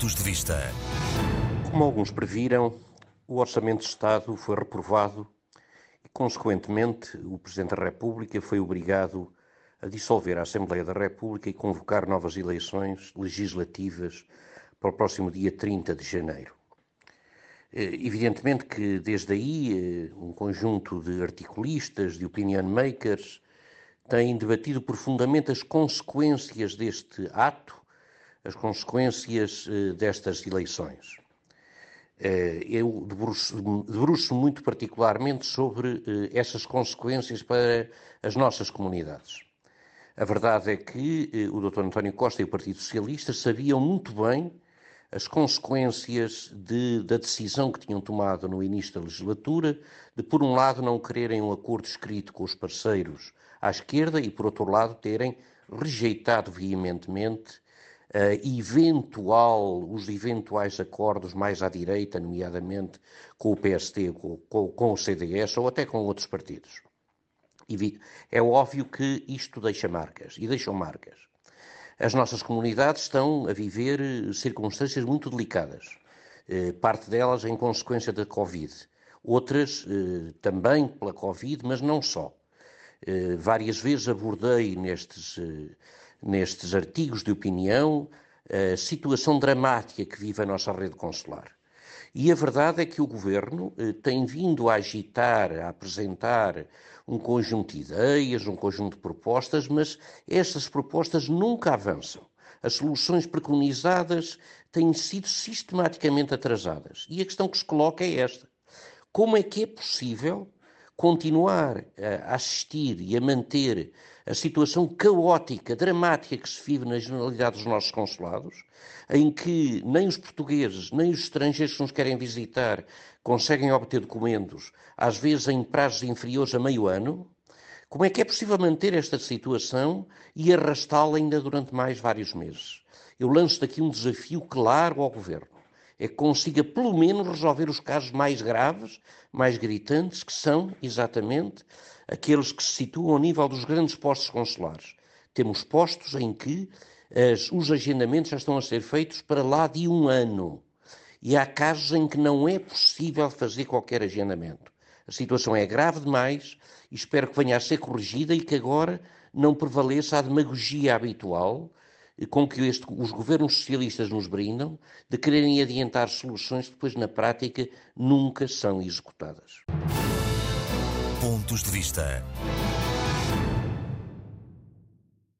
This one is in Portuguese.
Pontos de Vista. Como alguns previram, o Orçamento de Estado foi reprovado e, consequentemente, o Presidente da República foi obrigado a dissolver a Assembleia da República e convocar novas eleições legislativas para o próximo dia 30 de janeiro. Eh, evidentemente que desde aí eh, um conjunto de articulistas, de opinion makers, têm debatido profundamente as consequências deste ato, as consequências eh, destas eleições. Eu debruço muito particularmente sobre essas consequências para as nossas comunidades. A verdade é que o Dr. António Costa e o Partido Socialista sabiam muito bem as consequências de, da decisão que tinham tomado no início da legislatura, de, por um lado, não quererem um acordo escrito com os parceiros à esquerda e, por outro lado, terem rejeitado veementemente eventual, os eventuais acordos mais à direita, nomeadamente com o PST, com, com, com o CDS ou até com outros partidos. E é óbvio que isto deixa marcas, e deixam marcas. As nossas comunidades estão a viver eh, circunstâncias muito delicadas, eh, parte delas em consequência da Covid, outras eh, também pela Covid, mas não só. Várias vezes abordei nestes, nestes artigos de opinião a situação dramática que vive a nossa rede consular. E a verdade é que o governo tem vindo a agitar, a apresentar um conjunto de ideias, um conjunto de propostas, mas estas propostas nunca avançam. As soluções preconizadas têm sido sistematicamente atrasadas. E a questão que se coloca é esta: como é que é possível continuar a assistir e a manter a situação caótica, dramática que se vive na generalidade dos nossos consulados, em que nem os portugueses, nem os estrangeiros que nos querem visitar conseguem obter documentos, às vezes em prazos inferiores a meio ano, como é que é possível manter esta situação e arrastá-la ainda durante mais vários meses? Eu lanço daqui um desafio claro ao Governo. É consiga, pelo menos, resolver os casos mais graves, mais gritantes, que são, exatamente, aqueles que se situam ao nível dos grandes postos consulares. Temos postos em que as, os agendamentos já estão a ser feitos para lá de um ano e há casos em que não é possível fazer qualquer agendamento. A situação é grave demais e espero que venha a ser corrigida e que agora não prevaleça a demagogia habitual com que este, os governos socialistas nos brindam de quererem adiantar soluções que depois na prática nunca são executadas. Pontos de vista.